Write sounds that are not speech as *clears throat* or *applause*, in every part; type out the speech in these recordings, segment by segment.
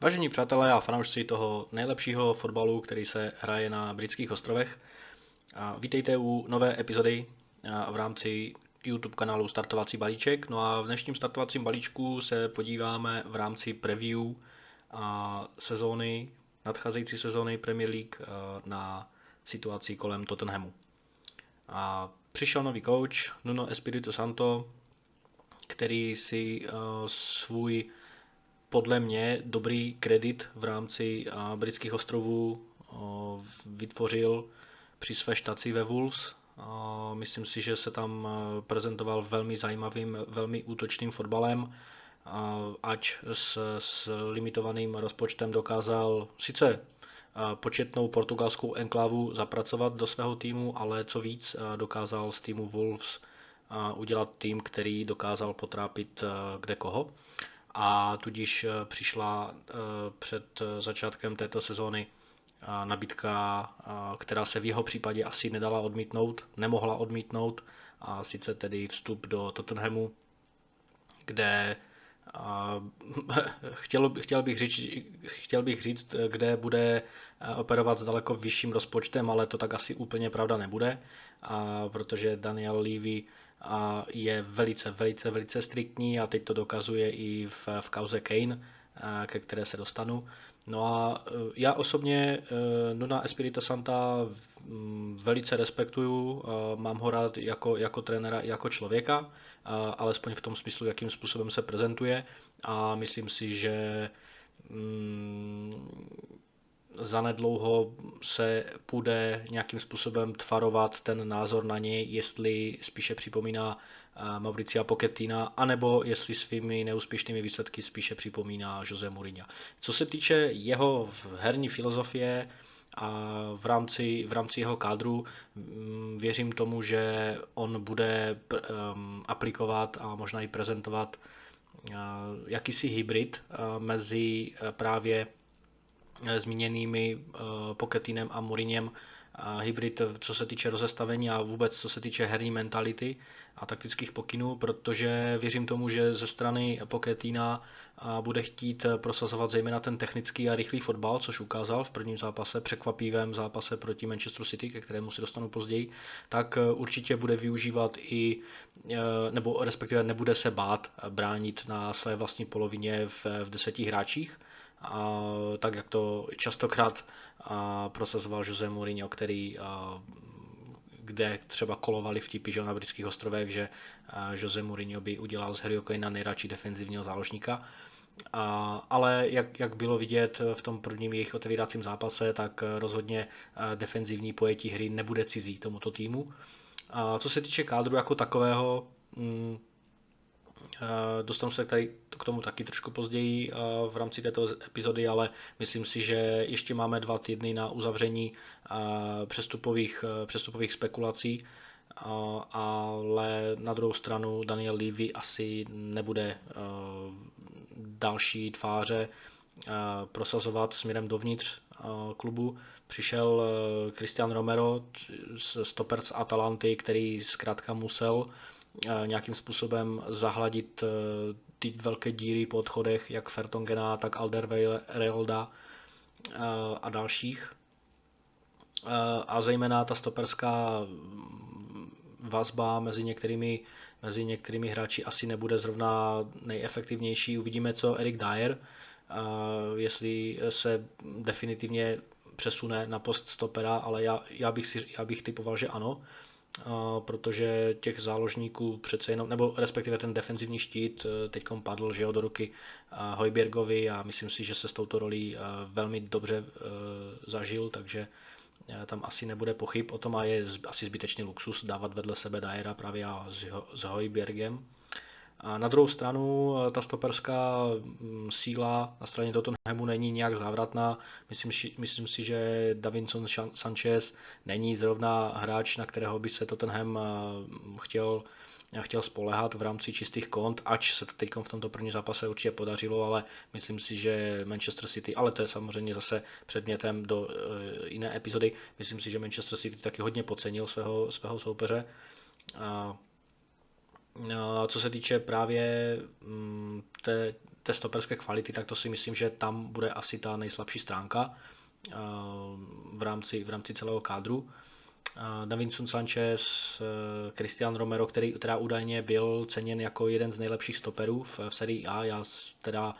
Vážení přátelé a fanoušci toho nejlepšího fotbalu, který se hraje na britských ostrovech, vítejte u nové epizody v rámci YouTube kanálu Startovací balíček. No a v dnešním startovacím balíčku se podíváme v rámci preview sezóny, nadcházející sezóny Premier League na situaci kolem Tottenhamu. A přišel nový coach Nuno Espirito Santo, který si svůj podle mě dobrý kredit v rámci britských ostrovů vytvořil při své štaci ve Wolves. Myslím si, že se tam prezentoval velmi zajímavým, velmi útočným fotbalem, ať s, s limitovaným rozpočtem dokázal sice početnou portugalskou enklávu zapracovat do svého týmu, ale co víc dokázal z týmu Wolves udělat tým, který dokázal potrápit kde koho a tudíž eh, přišla eh, před začátkem této sezóny eh, nabídka, která se v jeho případě asi nedala odmítnout, nemohla odmítnout, a sice tedy vstup do Tottenhamu, kde *laughs* chtěl, chtěl, bych říct, chtěl bych říct, kde bude operovat s daleko vyšším rozpočtem, ale to tak asi úplně pravda nebude, a protože Daniel Levy a je velice, velice, velice striktní a teď to dokazuje i v, v kauze Kane, ke které se dostanu. No a e, já osobně e, Nuna Espirita Santa mm, velice respektuju, mám ho rád jako, jako trenéra i jako člověka, alespoň v tom smyslu, jakým způsobem se prezentuje a myslím si, že mm, zanedlouho se půjde nějakým způsobem tvarovat ten názor na něj, jestli spíše připomíná eh, Mauricia Pochettina, anebo jestli svými neúspěšnými výsledky spíše připomíná Jose Mourinho. Co se týče jeho herní filozofie, a v rámci, v rámci jeho kádru mm, věřím tomu, že on bude um, aplikovat a možná i prezentovat uh, jakýsi hybrid uh, mezi právě Eh, zmíněnými eh, Poketinem a Mourinhem hybrid, co se týče rozestavení a vůbec co se týče herní mentality a taktických pokynů, protože věřím tomu, že ze strany Poketina bude chtít prosazovat zejména ten technický a rychlý fotbal, což ukázal v prvním zápase, překvapivém zápase proti Manchester City, ke kterému si dostanu později, tak určitě bude využívat i, nebo respektive nebude se bát bránit na své vlastní polovině v, v deseti hráčích, a, tak jak to častokrát a, prosazoval Jose Mourinho, který a, kde třeba kolovali vtipy že na britských ostrovech, že Jose Mourinho by udělal z Harryho Kanea nejradši defenzivního záložníka. A, ale jak, jak bylo vidět v tom prvním jejich otevíracím zápase, tak rozhodně defenzivní pojetí hry nebude cizí tomuto týmu. A co se týče kádru jako takového, mm, dostanu se tady k tomu taky trošku později v rámci této epizody, ale myslím si, že ještě máme dva týdny na uzavření přestupových, přestupových spekulací, ale na druhou stranu Daniel Levy asi nebude další tváře prosazovat směrem dovnitř klubu. Přišel Christian Romero, stoper z Atalanty, který zkrátka musel nějakým způsobem zahladit e, ty velké díry po odchodech, jak Fertongena, tak Alderweirelda e, a dalších. A zejména ta stoperská vazba mezi některými, mezi některými hráči asi nebude zrovna nejefektivnější. Uvidíme, co Erik Dyer, jestli se definitivně přesune na post stopera, ale já, já, bych, si, já bych typoval, že ano protože těch záložníků přece jenom, nebo respektive ten defenzivní štít e, teď padl že jo, do ruky Hojbergovi a myslím si, že se s touto rolí e, velmi dobře e, zažil, takže tam asi nebude pochyb o tom a je asi zbytečný luxus dávat vedle sebe Dyera právě s Hojbergem. A na druhou stranu eh, ta stoperská mm, síla na straně Tottenhamu není nějak závratná. Myslím, myslím si, že Davinson Sanchez není zrovna hráč, na kterého by se Tottenham eh, chtěl chtěl spolehat v rámci čistých kont, ač se to teď v tomto prvním zápase určitě podařilo, ale myslím si, že Manchester City, ale to je samozřejmě zase předmětem do eh, jiné epizody, myslím si, že Manchester City taky hodně podcenil svého, svého soupeře. A co se týče právě mm, té, té stoperské kvality, tak to si myslím, že tam bude asi ta nejslabší stránka v rámci, v rámci celého kádru. Davinson Sanchez, Cristian Romero, který teda údajně byl ceněn jako jeden z nejlepších stoperů v, v sérii A. Já teda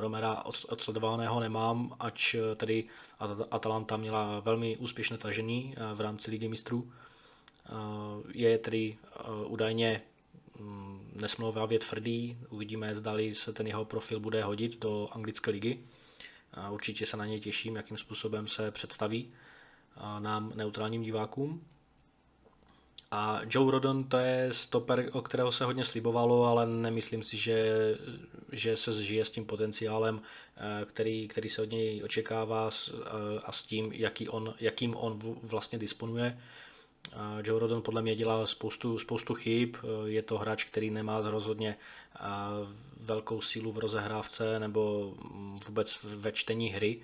Romera odsledovaného nemám, ač tedy Atalanta měla velmi úspěšné tažení v rámci Ligy mistrů. Je tedy údajně mm, nesmlouvavě tvrdý, uvidíme, zdali se ten jeho profil bude hodit do anglické ligy. Určitě se na něj těším, jakým způsobem se představí nám neutrálním divákům. A Joe Rodon to je stoper, o kterého se hodně slibovalo, ale nemyslím si, že, že se zžije s tím potenciálem, eh, který, který se od něj očekává eh, a s tím, jaký on, jakým on vlastně disponuje. Joe Rodon podle mě dělá spoustu, spoustu chyb, je to hráč, který nemá rozhodně velkou sílu v rozehrávce nebo vůbec ve čtení hry.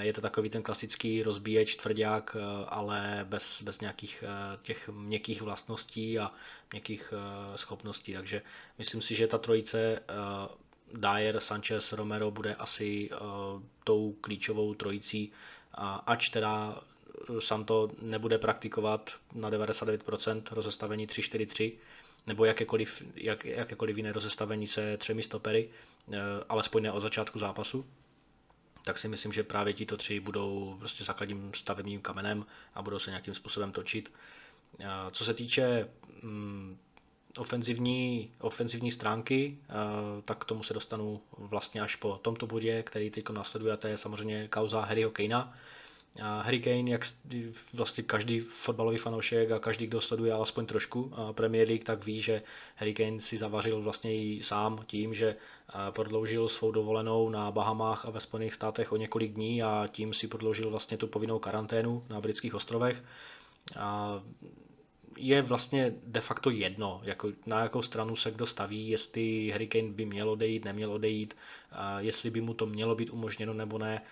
Je to takový ten klasický rozbíječ, tvrdák, ale bez, bez nějakých těch měkkých vlastností a měkkých schopností. Takže myslím si, že ta trojice Dyer, Sanchez, Romero bude asi tou klíčovou trojicí, ač teda Santo nebude praktikovat na 99% rozestavení 3-4-3 nebo jakékoliv, jak, jakékoliv jiné rozestavení se třemi stopery, eh, alespoň ne od začátku zápasu, tak si myslím, že právě tito tři budou prostě základním stavebním kamenem a budou se nějakým způsobem točit. Eh, co se týče mm, ofenzivní, ofenzivní stránky, eh, tak k tomu se dostanu vlastně až po tomto bodě, který teď následuje, a to je samozřejmě kauza Harryho Kanea, Harry Kane, jak vlastně každý fotbalový fanoušek a každý, kdo sleduje alespoň trošku Premier League, tak ví, že Harry Kane si zavařil vlastně i sám tím, že prodloužil svou dovolenou na Bahamách a ve Spojených státech o několik dní a tím si prodloužil vlastně tu povinnou karanténu na britských ostrovech. A je vlastně de facto jedno, jako na jakou stranu se kdo staví, jestli Hurricane by měl odejít, neměl odejít, jestli by mu to mělo být umožněno nebo ne.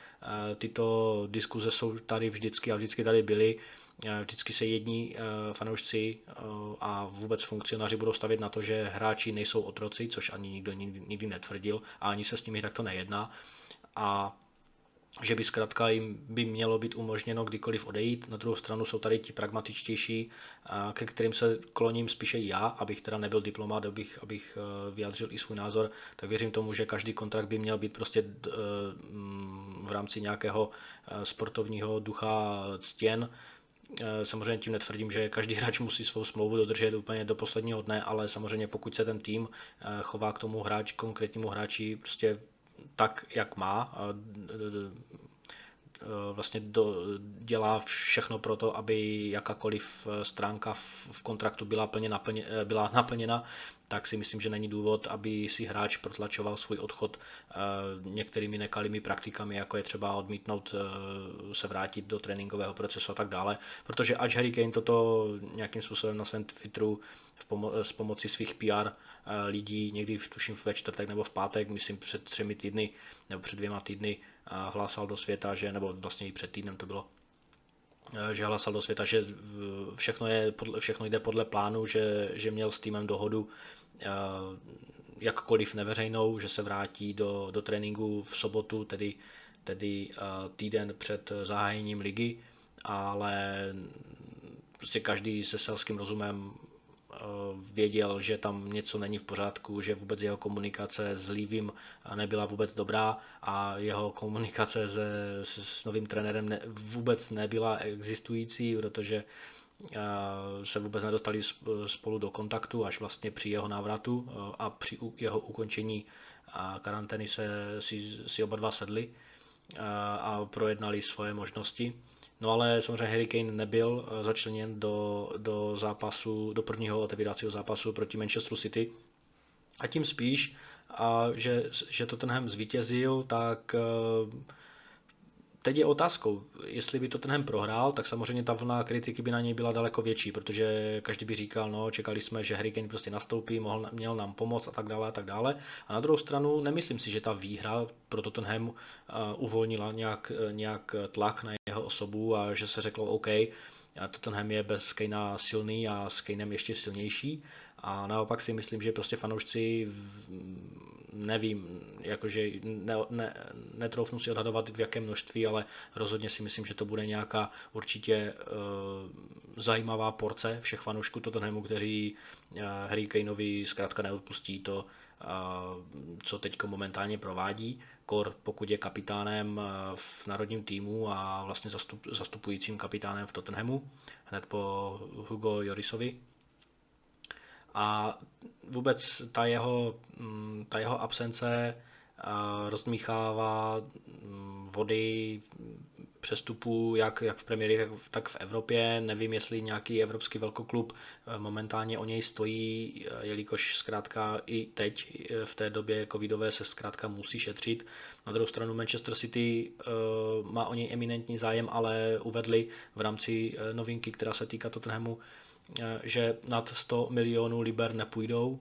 Tyto diskuze jsou tady vždycky a vždycky tady byly. Vždycky se jední fanoušci a vůbec funkcionáři budou stavět na to, že hráči nejsou otroci, což ani nikdo nikdy netvrdil a ani se s nimi takto nejedná. A že by zkrátka jim by mělo být umožněno kdykoliv odejít. Na druhou stranu jsou tady ti pragmatičtější, ke kterým se kloním spíše já, abych teda nebyl diplomat, abych, abych e, vyjádřil i svůj názor, tak věřím tomu, že každý kontrakt by měl být prostě e, v rámci nějakého e, sportovního ducha ctěn. Samozřejmě tím netvrdím, že každý *laughs* hráč musí svou smlouvu dodržet úplně do posledního dne, ale samozřejmě pokud se ten tým chová k tomu hráč, konkrétnímu hráči prostě tak, jak má. Vlastně do, dělá všechno pro to, aby jakákoliv stránka v, kontraktu byla, plně naplně, byla naplněna, tak si myslím, že není důvod, aby si hráč protlačoval svůj odchod některými nekalými praktikami, jako je třeba odmítnout se vrátit do tréninkového procesu a tak dále. Protože ač Harry Kane toto nějakým způsobem na svém Twitteru s pomocí svých PR lidí někdy tuším ve čtvrtek nebo v pátek, myslím před třemi týdny nebo před dvěma týdny eh, hlásal do světa, že, nebo vlastně i před týdnem to bylo, eh, že hlásal do světa, že všechno, je, všechno jde podle plánu, že, že měl s týmem dohodu jakkoliv neveřejnou, že se vrátí do, do tréninku v sobotu, tedy, tedy týden před zahájením ligy, ale prostě každý se selským rozumem Eh, věděl, že tam něco není v pořádku, že vůbec jeho komunikace s Lívím nebyla vůbec dobrá a jeho komunikace se, s novým trenérem ne, vůbec nebyla existující, protože eh, se vůbec nedostali spolu do kontaktu až vlastně při jeho návratu eh, a při jeho ukončení karantény se si, si oba dva sedli a projednali svoje možnosti. No ale samozřejmě Harry Kane nebyl eh, začleněn do, do zápasu, do prvního otevíracího zápasu proti Manchesteru City. A tím spíš, a že, že Tottenham zvítězil, tak uh, teď je otázkou, jestli by Tottenham prohrál, tak samozřejmě ta vlna kritiky by na něj byla daleko větší, protože každý by říkal, no, čekali jsme, že Harry Kane prostě nastoupí, mohl, měl nám pomoct a tak dále a tak dále. A na druhou stranu nemyslím si, že ta výhra pro Tottenham uh, uvolnila nějak, nějak tlak na jeho osobu a že se řeklo, OK, Tottenham je bez Kanea silný a s Kanem ještě silnější. A naopak si myslím, že prostě fanoušci, nevím, jakože ne, ne, netroufnu si odhadovat v jakém množství, ale rozhodně si myslím, že to bude nějaká určitě uh, zajímavá porce všech fanoušků Tottenhamu, kteří uh, Harry Kaneovi zkrátka neodpustí to, uh, co teď momentálně provádí. Kor, pokud je kapitánem v národním týmu a vlastně zastup, zastupujícím kapitánem v Tottenhamu, hned po Hugo Jorisovi, a vůbec ta jeho, mm, ta jeho absence rozmíchává mm, vody přestupů jak, jak v Premier League, tak v Evropě. Nevím, jestli nějaký evropský velkoklub e, momentálně o něj stojí, e, jelikož zkrátka i teď e, v té době covidové se zkrátka musí šetřit. Na druhou stranu Manchester City má o něj eminentní zájem, ale uvedli v rámci novinky, která se týká Tottenhamu, Eh, že nad 100 milionů liber nepůjdou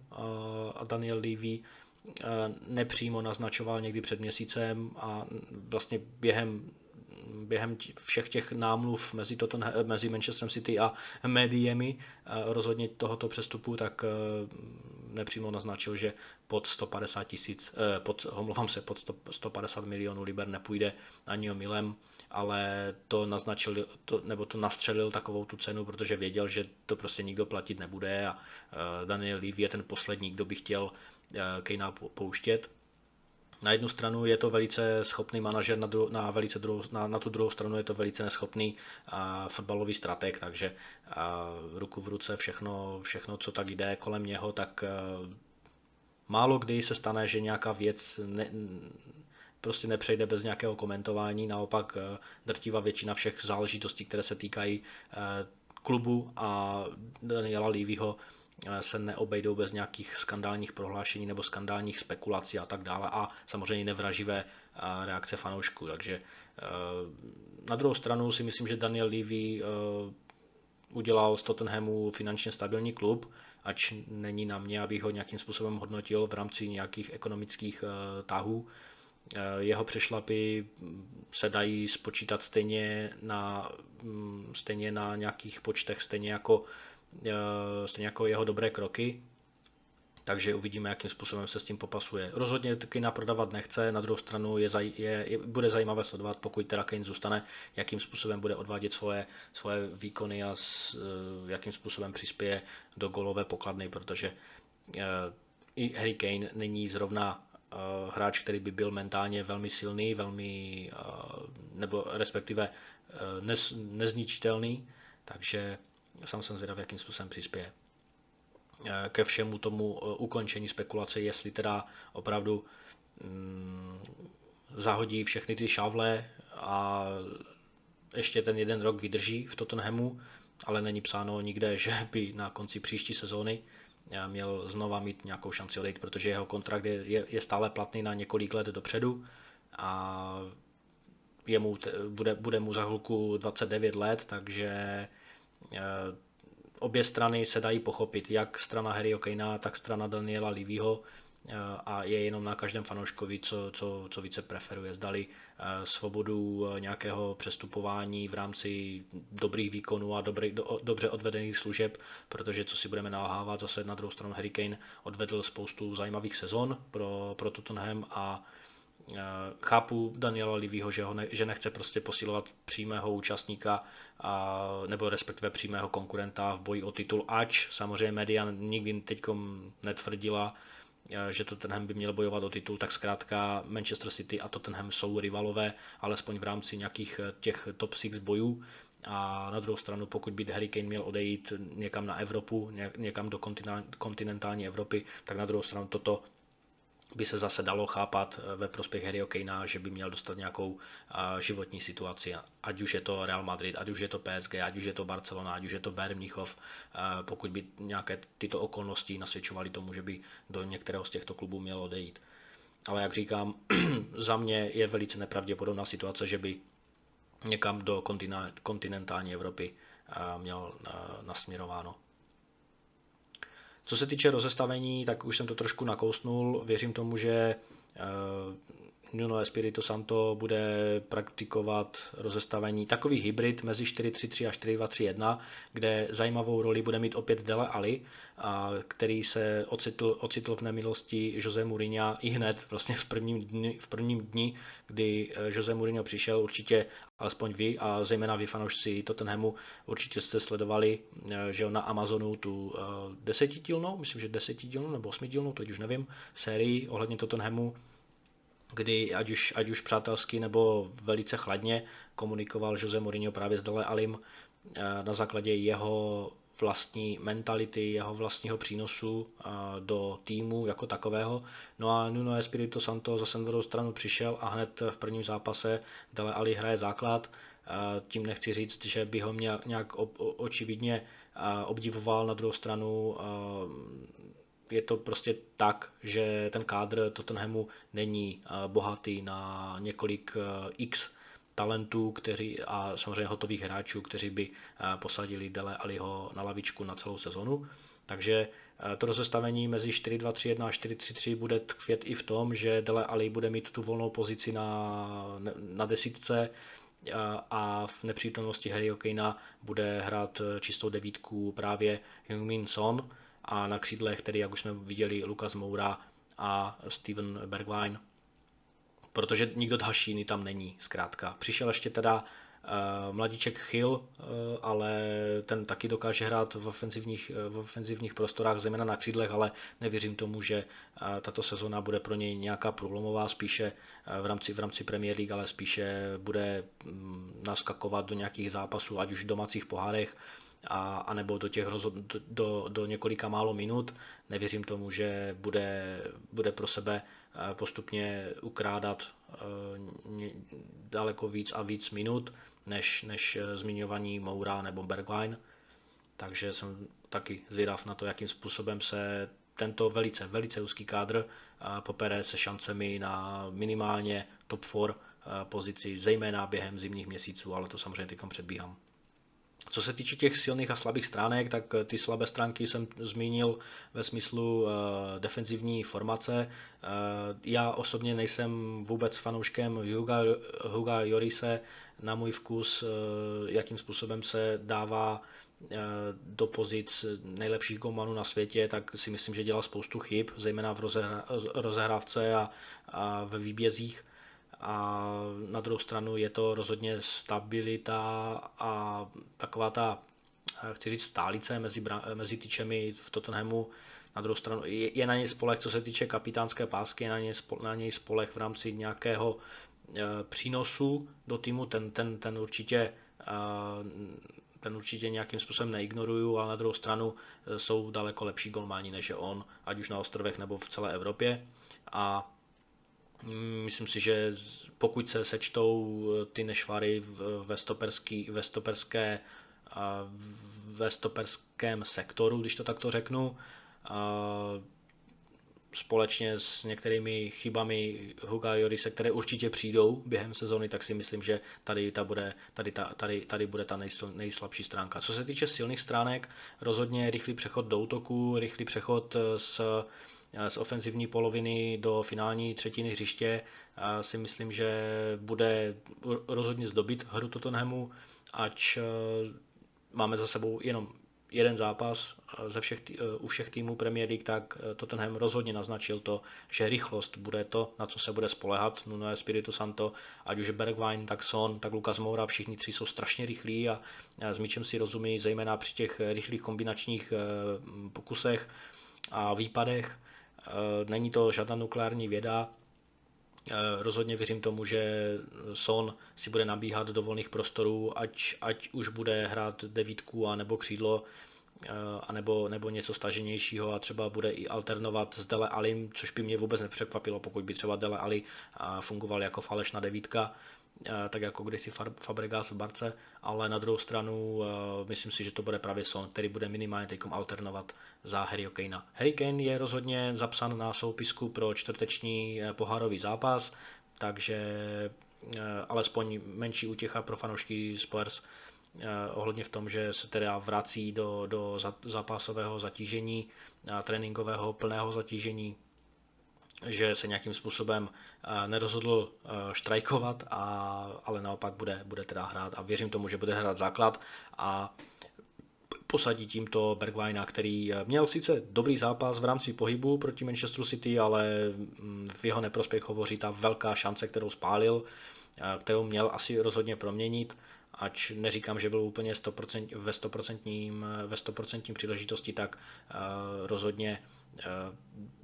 a Daniel Levy eh, nepřímo naznačoval někdy před měsícem a vlastně během během všech těch námluv mezi, Tottenham, mezi Manchesterem City a médiemi eh, rozhodně tohoto přestupu, tak nepřímo naznačil, že pod 150 tisíc, pod, omlouvám se, pod 150 milionů liber nepůjde ani o milem ale to naznačil, to, nebo to nastřelil takovou tu cenu, protože věděl, že to prostě nikdo platit nebude a uh, Daniel Levy je ten poslední, kdo by chtěl uh, Kejna pouštět. Na jednu stranu je to velice schopný manažer, na, dru, na, velice druhou, na, na tu druhou stranu je to velice neschopný uh, fotbalový strateg, takže uh, ruku v ruce všechno, všechno, co tak jde kolem něho, tak uh, málo kdy se stane, že nějaká věc ne, prostě nepřejde bez nějakého komentování, naopak eh, drtivá většina všech záležitostí, které se týkají eh, klubu a Daniela Levyho eh, se neobejdou bez nějakých skandálních prohlášení nebo skandálních spekulací a tak dále a samozřejmě nevraživé reakce fanoušků. Takže na druhou stranu si myslím, že Daniel Levy udělal z Tottenhamu finančně stabilní klub, ač není na mě, abych ho nějakým způsobem hodnotil v rámci nějakých ekonomických tahů. Eh, jeho přešlapy se dají spočítat stejně na, mm, stejně na nějakých počtech, stejně jako, eh, stejně jako jeho dobré kroky. Takže uvidíme, jakým způsobem se s tím popasuje. Rozhodně Kane prodávat nechce, na druhou stranu je, je, je, bude zajímavé sledovat, pokud teda Kane zůstane, jakým způsobem bude odvádět svoje, svoje výkony a s, eh, jakým způsobem přispěje do golové pokladny, protože i Harry Kane není zrovna hráč, který by byl mentálně velmi silný, velmi, eh, nebo respektive eh, nez, nezničitelný, takže sám jsem zvědav, jakým způsobem přispěje. Ke všemu tomu ukončení spekulace, jestli teda opravdu mm, zahodí všechny ty šavle a ještě ten jeden rok vydrží v Tottenhamu, ale není psáno nikde, *laughs* že by na konci příští sezóny měl znova mít nějakou šanci odejít, protože jeho kontrakt je, je, je stále platný na několik let dopředu a jemu, bude, bude mu za chvilku 29 let, takže eh, obě strany se dají pochopit, jak strana Harryho Kanea, tak strana Daniela Livyho Eh, a je jenom na každém fanouškovi, co, co, co více preferuje. Zdali eh, svobodu eh, nějakého přestupování v rámci dobrých výkonů a dobrý, do, dobře odvedených služeb, protože co si budeme nalhávat, zase na druhou stranu Harry Kane odvedl spoustu zajímavých sezon pro, pro Tottenham a Chápu Daniela Livyho, že, ho ne, že nechce prostě posilovat přímého účastníka a, nebo respektive přímého konkurenta v boji o titul, ač samozřejmě média nikdy teď netvrdila, Eh, že Tottenham by měl bojovat o titul, tak zkrátka Manchester City a Tottenham jsou rivalové, alespoň v rámci nějakých eh, těch top 6 bojů. A na druhou stranu, pokud by Harry Kane měl odejít někam na Evropu, někam do kontinentální Evropy, tak na druhou stranu toto by se zase dalo chápat eh, ve prospěch Harryho Kanea, že by měl dostat nějakou eh, životní situaci, ať už je to Real Madrid, ať už je to PSG, ať už je to Barcelona, ať už je to Bayern Mnichov, eh, pokud by nějaké tyto okolnosti nasvědčovaly tomu, že by do některého z těchto klubů mělo odejít. Ale jak říkám, *clears throat* za mě je velice nepravděpodobná situace, že by někam do kontinentální Evropy měl nasměrováno. Co se týče rozestavení, tak už jsem to trošku nakousnul. Věřím tomu, že eh, Nuno Espirito Santo bude praktikovat rozestavení takový hybrid mezi 4-3-3 a 4-2-3-1, kde zajímavou roli bude mít opět Dele Ali, který se ocitl, ocitl v nemilosti Jose Mourinho i hned vlastně v prvním dni, v prvním dni, kdy eh, Jose Mourinho přišel, určitě alespoň vy a zejména vy fanoušci Tottenhamu určitě jste sledovali, eh, že na Amazonu tu eh, desetidílnou, myslím, že desetidílnou nebo osmidílnou, teď už nevím, sérii ohledně Tottenhamu, kdy ať už, ať už přátelsky nebo velice chladně komunikoval Jose Mourinho právě s Dele Alim na základě jeho vlastní mentality, jeho vlastního přínosu do týmu jako takového. No a Nuno Espirito Santo zase na druhou stranu přišel a hned v prvním zápase Dele Ali hraje základ. Tím nechci říct, že by ho měl nějak očividně obdivoval na druhou stranu je to prostě tak, že ten kádr Tottenhamu není bohatý na několik x talentů kteří, a samozřejmě hotových hráčů, kteří by eh, posadili Dele Aliho na lavičku na celou sezonu. Takže eh, to rozestavení mezi 4-2-3-1 a 4-3-3 bude tkvět i v tom, že Dele Ali bude mít tu volnou pozici na, na desítce eh, a v nepřítomnosti Harry Okejna bude hrát čistou devítku právě Heung-Min Son a na křídlech, tedy jak už jsme viděli, Lukas Moura a Steven Bergwijn protože nikdo další tam není, zkrátka. Přišel ještě teda uh, mladíček Hill, uh, ale ten taky dokáže hrát v ofenzivních, v ofenzivních prostorách, zejména na křídlech, ale nevěřím tomu, že tato sezona bude pro něj nějaká průlomová, spíše v rámci, v rámci Premier League, ale spíše bude um, naskakovat do nějakých zápasů, ať už v domácích pohárech, a, anebo do, těch rozhod, do, do několika málo minut. Nevěřím tomu, že bude, bude pro sebe eh, postupně ukrádat eh, daleko víc a víc minut, než, než eh, zmiňovaní Moura nebo Bergwijn. Takže jsem taky zvědav na to, jakým způsobem se tento velice, velice úzký kádr popere se šancemi na minimálně top 4 pozici, zejména během zimních měsíců, ale to samozřejmě teď předbíhám. Co se týče těch silných a slabých stránek, tak eh, ty slabé stránky jsem zmínil ve smyslu uh, defenzivní formace. Uh, já osobně nejsem vůbec fanouškem Huga, Huga Jorise. Na můj vkus, jakým způsobem se dává do pozic nejlepších golmanů na světě, tak si myslím, že dělal spoustu chyb, zejména v rozehrávce a, a ve výbězích a na druhou stranu je to rozhodně stabilita a taková ta, chci říct, stálice mezi, mezi tyčemi v Tottenhamu. Na druhou stranu je, je na něj spolech, co se týče kapitánské pásky, je na něj, na něj spolech v rámci nějakého e, přínosu do týmu, ten, ten, ten určitě e, ten určitě nějakým způsobem neignoruju, ale na druhou stranu jsou daleko lepší golmáni než je on, ať už na ostrovech nebo v celé Evropě. A Myslím si, že pokud se sečtou eh, ty nešvary ve, stoperský, ve, stoperské, ve stoperském sektoru, když to takto řeknu, společně s některými chybami Huga Jorise, které určitě přijdou během sezóny, tak si myslím, že tady, ta bude, tady, ta, tady, tady bude ta nejsl, nejslabší stránka. Co se týče silných stránek, rozhodně rychlý přechod do útoku, rychlý přechod s z ofenzivní poloviny do finální třetiny hřiště si myslím, že bude rozhodně zdobit hru Tottenhamu, ač e, máme za sebou jenom jeden zápas ze všech, e, u všech týmů Premier League, tak Tottenham rozhodně naznačil to, že rychlost bude to, na co se bude spolehat. Nuno Espirito Santo, ať už Bergwijn, tak Son, tak Lukas Moura, všichni tři jsou strašně rychlí a s míčem si rozumí, zejména při těch rychlých kombinačních pokusech a výpadech. Eh, není to žádná nukleární věda, eh, Rozhodně věřím tomu, že Son si bude nabíhat do volných prostorů, ať, ať už bude hrát devítku a nebo křídlo, eh, a nebo, nebo něco staženějšího a třeba bude i alternovat s Dele Alim, což by mě vůbec nepřekvapilo, pokud by třeba Dele Ali fungoval jako falešná devítka. Eh, tak jako kdysi Fabregas v Barce, ale na druhou stranu eh, myslím si, že to bude právě Son, který bude minimálně teď alternovat za Harry Kanea. Harry Kane je rozhodně zapsan na soupisku pro čtvrteční eh, pohárový zápas, takže alespoň menší útěcha pro fanoušky Spurs ohledně v tom, že se teda vrací do, do zápasového zatížení, tréninkového plného zatížení že se nějakým způsobem nerozhodl štrajkovat, a, ale naopak bude, bude teda hrát. A věřím tomu, že bude hrát základ a posadí tímto Bergwijna, který měl sice dobrý zápas v rámci pohybu proti Manchesteru City, ale mm, v jeho neprospěch hovoří ta velká šance, kterou spálil, kterou měl asi rozhodně proměnit, ač neříkám, že byl úplně 100%, ve 100%, ve 100% příležitosti, tak rozhodně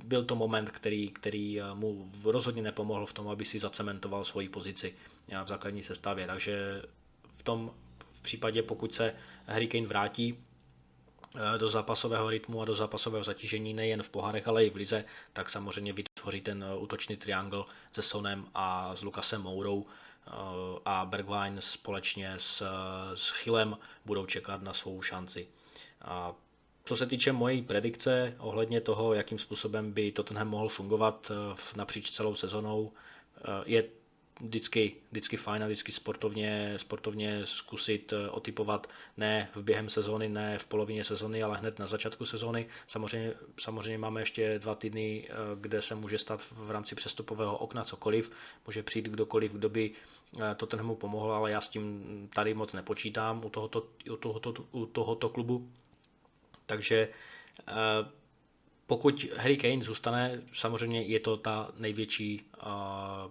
byl to moment, který, který mu rozhodně nepomohl v tom, aby si zacementoval svoji pozici v základní sestavě. Takže v tom v případě, pokud se Harry Kane vrátí Eh, do zápasového rytmu a do zápasového zatížení nejen v pohárech, ale i v lize, tak samozřejmě vytvoří ten eh, útočný triangl se Sonem a s Lukasem Mourou eh, a Bergwijn společně s, s Chilem budou čekat na svou šanci. A co se týče mojí predikce ohledně toho, jakým způsobem by Tottenham mohl fungovat napříč celou sezonou, je vždycky, vždycky fajn a vždycky sportovně, sportovně zkusit eh, otypovat ne v během sezóny, ne v polovině sezóny, ale hned na začátku sezóny. Samozřejmě, samozřejmě máme ještě dva týdny, eh, kde se může stát v rámci přestupového okna cokoliv, může přijít kdokoliv, kdo by eh, to tenhle pomohl, ale já s tím tady moc nepočítám u tohoto, u tohoto, u tohoto klubu. Takže pokud Harry Kane zůstane, samozřejmě je to ta největší uh,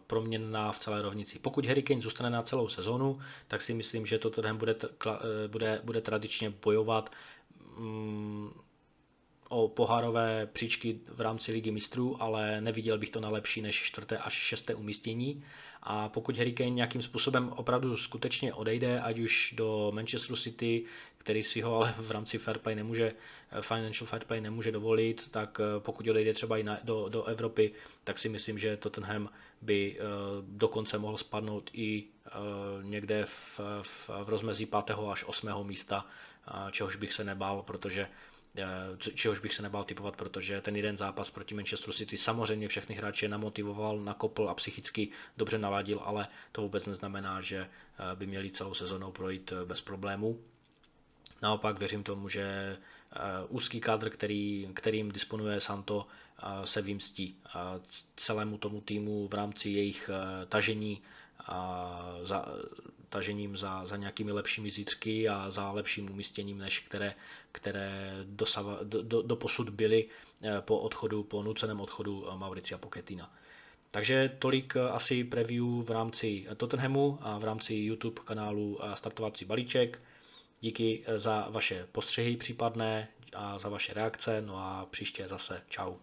proměnná v celé rovnici. Pokud Harry Kane zůstane na celou sezónu, tak si myslím, že Tottenham bude, e, bude, bude tradičně bojovat um, o pohárové příčky v rámci ligy mistrů, ale neviděl bych to na lepší než čtvrté až šesté umístění. A pokud Harry Kane nějakým způsobem opravdu skutečně odejde, ať už do Manchesteru City, který si ho ale v rámci fair play nemůže, financial fair play nemůže dovolit, tak eh, pokud odejde třeba i na, do, do Evropy, tak si myslím, že Tottenham by uh, dokonce mohl spadnout i uh, někde v, v, v rozmezí 5. až 8. místa, čehož bych se nebál, protože čehož bych se nebál typovat, protože ten jeden zápas proti Manchesteru City samozřejmě všechny hráče namotivoval, nakopl a psychicky dobře naladil, ale to vůbec neznamená, že by měli celou sezónou projít bez problémů. Naopak věřím tomu, že eh, úzký kádr, který, kterým disponuje Santo, eh, se vymstí celému tomu týmu v rámci jejich eh, tažení za, tažením za, za nějakými lepšími zítřky a za lepším umístěním, než které, které dosava, do, do, do posud byly po odchodu, po nuceném odchodu Mauricia Pochettina. Takže tolik asi preview v rámci Tottenhamu a v rámci YouTube kanálu Startovací balíček. Díky eh, za vaše postřehy případné a za vaše reakce. No a příště zase čau.